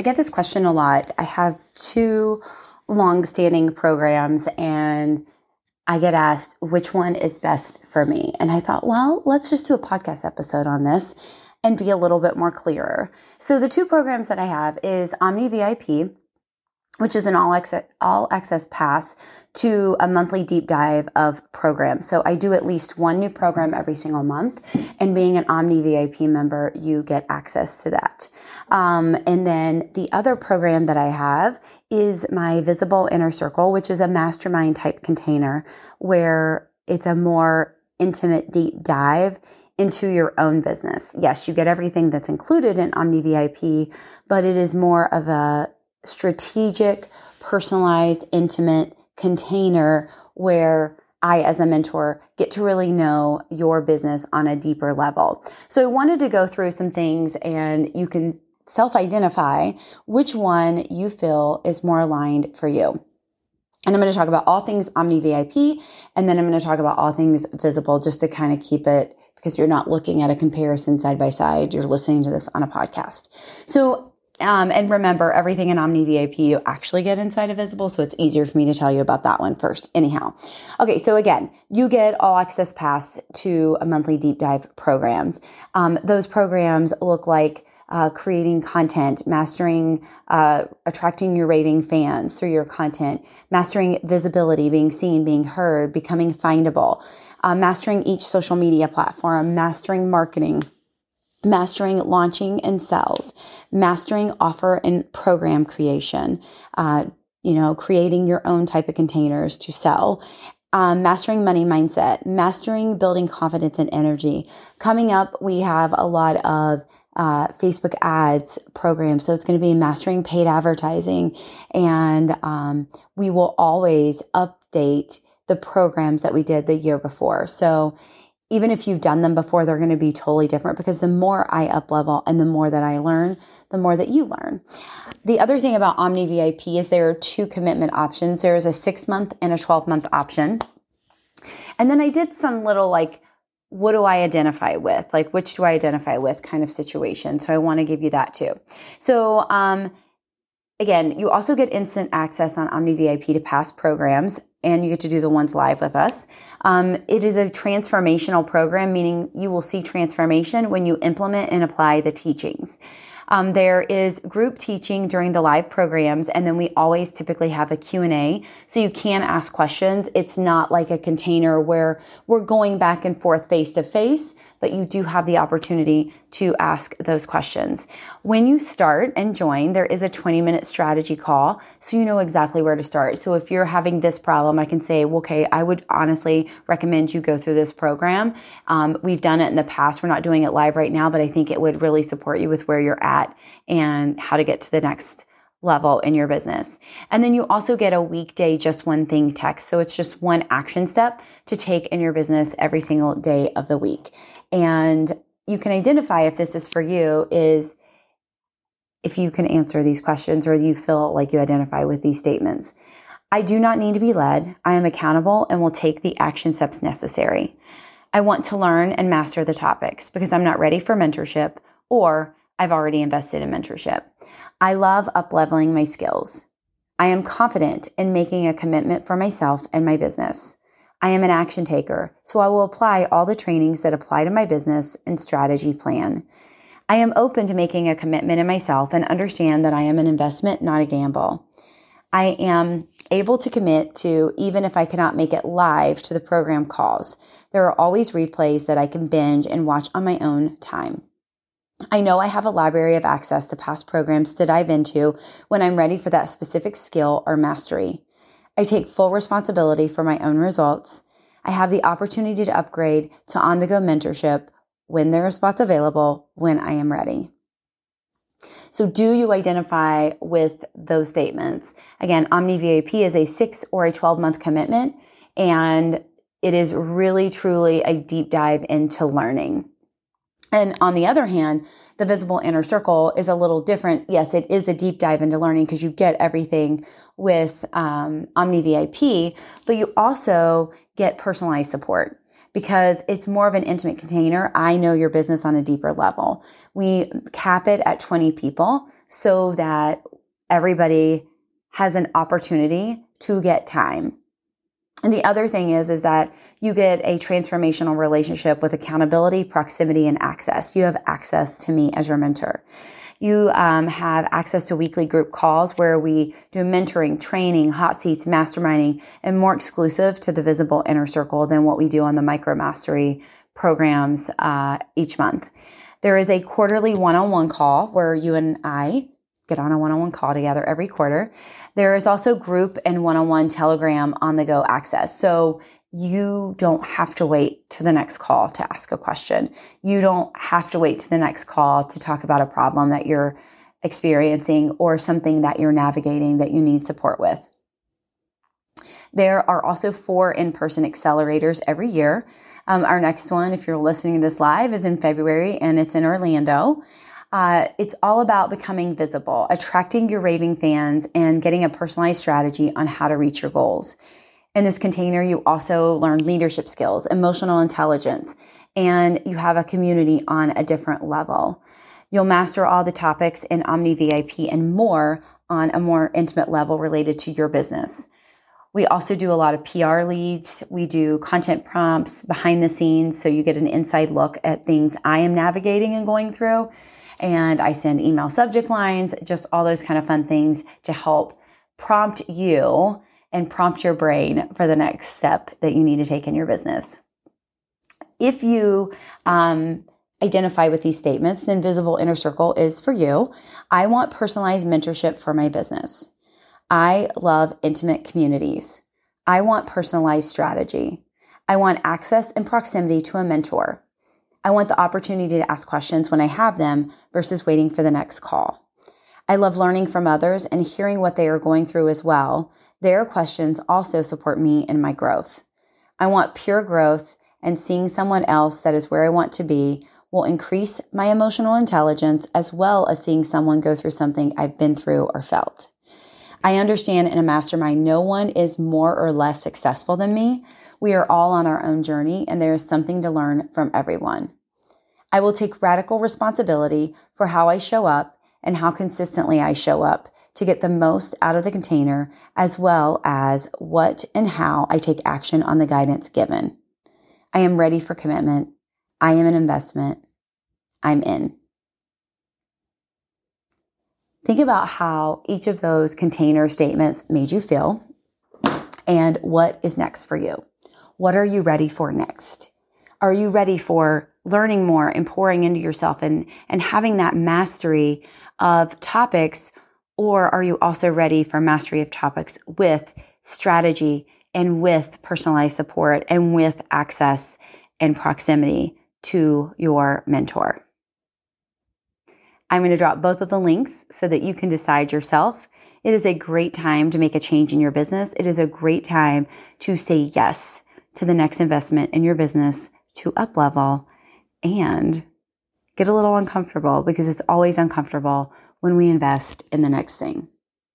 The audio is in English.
I get this question a lot. I have two long standing programs and I get asked which one is best for me. And I thought, well, let's just do a podcast episode on this and be a little bit more clearer. So the two programs that I have is Omni VIP, which is an all access, all access pass to a monthly deep dive of programs. So I do at least one new program every single month. And being an Omni VIP member, you get access to that. Um, and then the other program that I have is my Visible Inner Circle, which is a mastermind type container where it's a more intimate deep dive into your own business. Yes, you get everything that's included in Omni VIP, but it is more of a strategic, personalized, intimate container where I, as a mentor, get to really know your business on a deeper level. So I wanted to go through some things and you can self identify which one you feel is more aligned for you. And I'm going to talk about all things Omni VIP, and then I'm going to talk about all things visible just to kind of keep it because you're not looking at a comparison side by side. You're listening to this on a podcast. So um, and remember, everything in Omni VIP you actually get inside of Visible, so it's easier for me to tell you about that one first. Anyhow, okay, so again, you get all access pass to a monthly deep dive programs. Um, those programs look like uh, creating content, mastering, uh, attracting your raving fans through your content, mastering visibility, being seen, being heard, becoming findable, uh, mastering each social media platform, mastering marketing mastering launching and sales, mastering offer and program creation, uh, you know, creating your own type of containers to sell. Um, mastering money mindset, mastering building confidence and energy. Coming up, we have a lot of uh, Facebook ads programs. So it's going to be mastering paid advertising. And um, we will always update the programs that we did the year before. So even if you've done them before, they're going to be totally different because the more I up level and the more that I learn, the more that you learn. The other thing about Omni VIP is there are two commitment options. There is a six month and a 12 month option. And then I did some little like, what do I identify with? Like, which do I identify with kind of situation. So I want to give you that too. So, um, again, you also get instant access on Omni VIP to past programs and you get to do the ones live with us. Um, it is a transformational program, meaning you will see transformation when you implement and apply the teachings. Um, there is group teaching during the live programs, and then we always typically have a Q&A, so you can ask questions. It's not like a container where we're going back and forth face to face, but you do have the opportunity to ask those questions. When you start and join, there is a 20 minute strategy call so you know exactly where to start. So if you're having this problem, I can say, well, okay, I would honestly recommend you go through this program. Um, we've done it in the past. We're not doing it live right now, but I think it would really support you with where you're at and how to get to the next level in your business. And then you also get a weekday just one thing text. So it's just one action step to take in your business every single day of the week. And you can identify if this is for you is if you can answer these questions or you feel like you identify with these statements. I do not need to be led. I am accountable and will take the action steps necessary. I want to learn and master the topics because I'm not ready for mentorship or I've already invested in mentorship. I love upleveling my skills. I am confident in making a commitment for myself and my business. I am an action taker, so I will apply all the trainings that apply to my business and strategy plan. I am open to making a commitment in myself and understand that I am an investment, not a gamble. I am able to commit to, even if I cannot make it live to the program calls. There are always replays that I can binge and watch on my own time. I know I have a library of access to past programs to dive into when I'm ready for that specific skill or mastery. I take full responsibility for my own results. I have the opportunity to upgrade to on the go mentorship when there are spots available when I am ready. So, do you identify with those statements? Again, Omni VIP is a six or a 12 month commitment, and it is really, truly a deep dive into learning. And on the other hand, the visible inner circle is a little different. Yes, it is a deep dive into learning because you get everything with um, Omni VIP, but you also get personalized support because it's more of an intimate container. I know your business on a deeper level. We cap it at 20 people. so that everybody has an opportunity to get time. And the other thing is, is that you get a transformational relationship with accountability, proximity, and access. You have access to me as your mentor. You um, have access to weekly group calls where we do mentoring, training, hot seats, masterminding, and more exclusive to the visible inner circle than what we do on the micro mastery programs uh, each month. There is a quarterly one on one call where you and I get on a one on one call together every quarter. There is also group and one on one Telegram on the go access. So you don't have to wait to the next call to ask a question. You don't have to wait to the next call to talk about a problem that you're experiencing or something that you're navigating that you need support with. There are also four in person accelerators every year. Um, our next one, if you're listening to this live, is in February and it's in Orlando. Uh, it's all about becoming visible, attracting your raving fans, and getting a personalized strategy on how to reach your goals. In this container, you also learn leadership skills, emotional intelligence, and you have a community on a different level. You'll master all the topics in Omni VIP and more on a more intimate level related to your business. We also do a lot of PR leads. We do content prompts behind the scenes so you get an inside look at things I am navigating and going through. And I send email subject lines, just all those kind of fun things to help prompt you and prompt your brain for the next step that you need to take in your business. If you um, identify with these statements, then Visible Inner Circle is for you. I want personalized mentorship for my business. I love intimate communities. I want personalized strategy. I want access and proximity to a mentor. I want the opportunity to ask questions when I have them versus waiting for the next call. I love learning from others and hearing what they are going through as well their questions also support me in my growth. I want pure growth, and seeing someone else that is where I want to be will increase my emotional intelligence as well as seeing someone go through something I've been through or felt. I understand in a mastermind, no one is more or less successful than me. We are all on our own journey, and there is something to learn from everyone. I will take radical responsibility for how I show up and how consistently I show up to get the most out of the container, as well as what and how I take action on the guidance given. I am ready for commitment. I am an investment. I'm in. Think about how each of those container statements made you feel and what is next for you. What are you ready for next? Are you ready for learning more and pouring into yourself and, and having that mastery of topics or are you also ready for mastery of topics with strategy and with personalized support and with access and proximity to your mentor? I'm going to drop both of the links so that you can decide yourself. It is a great time to make a change in your business. It is a great time to say yes to the next investment in your business to up level and get a little uncomfortable because it's always uncomfortable when we invest in the next thing.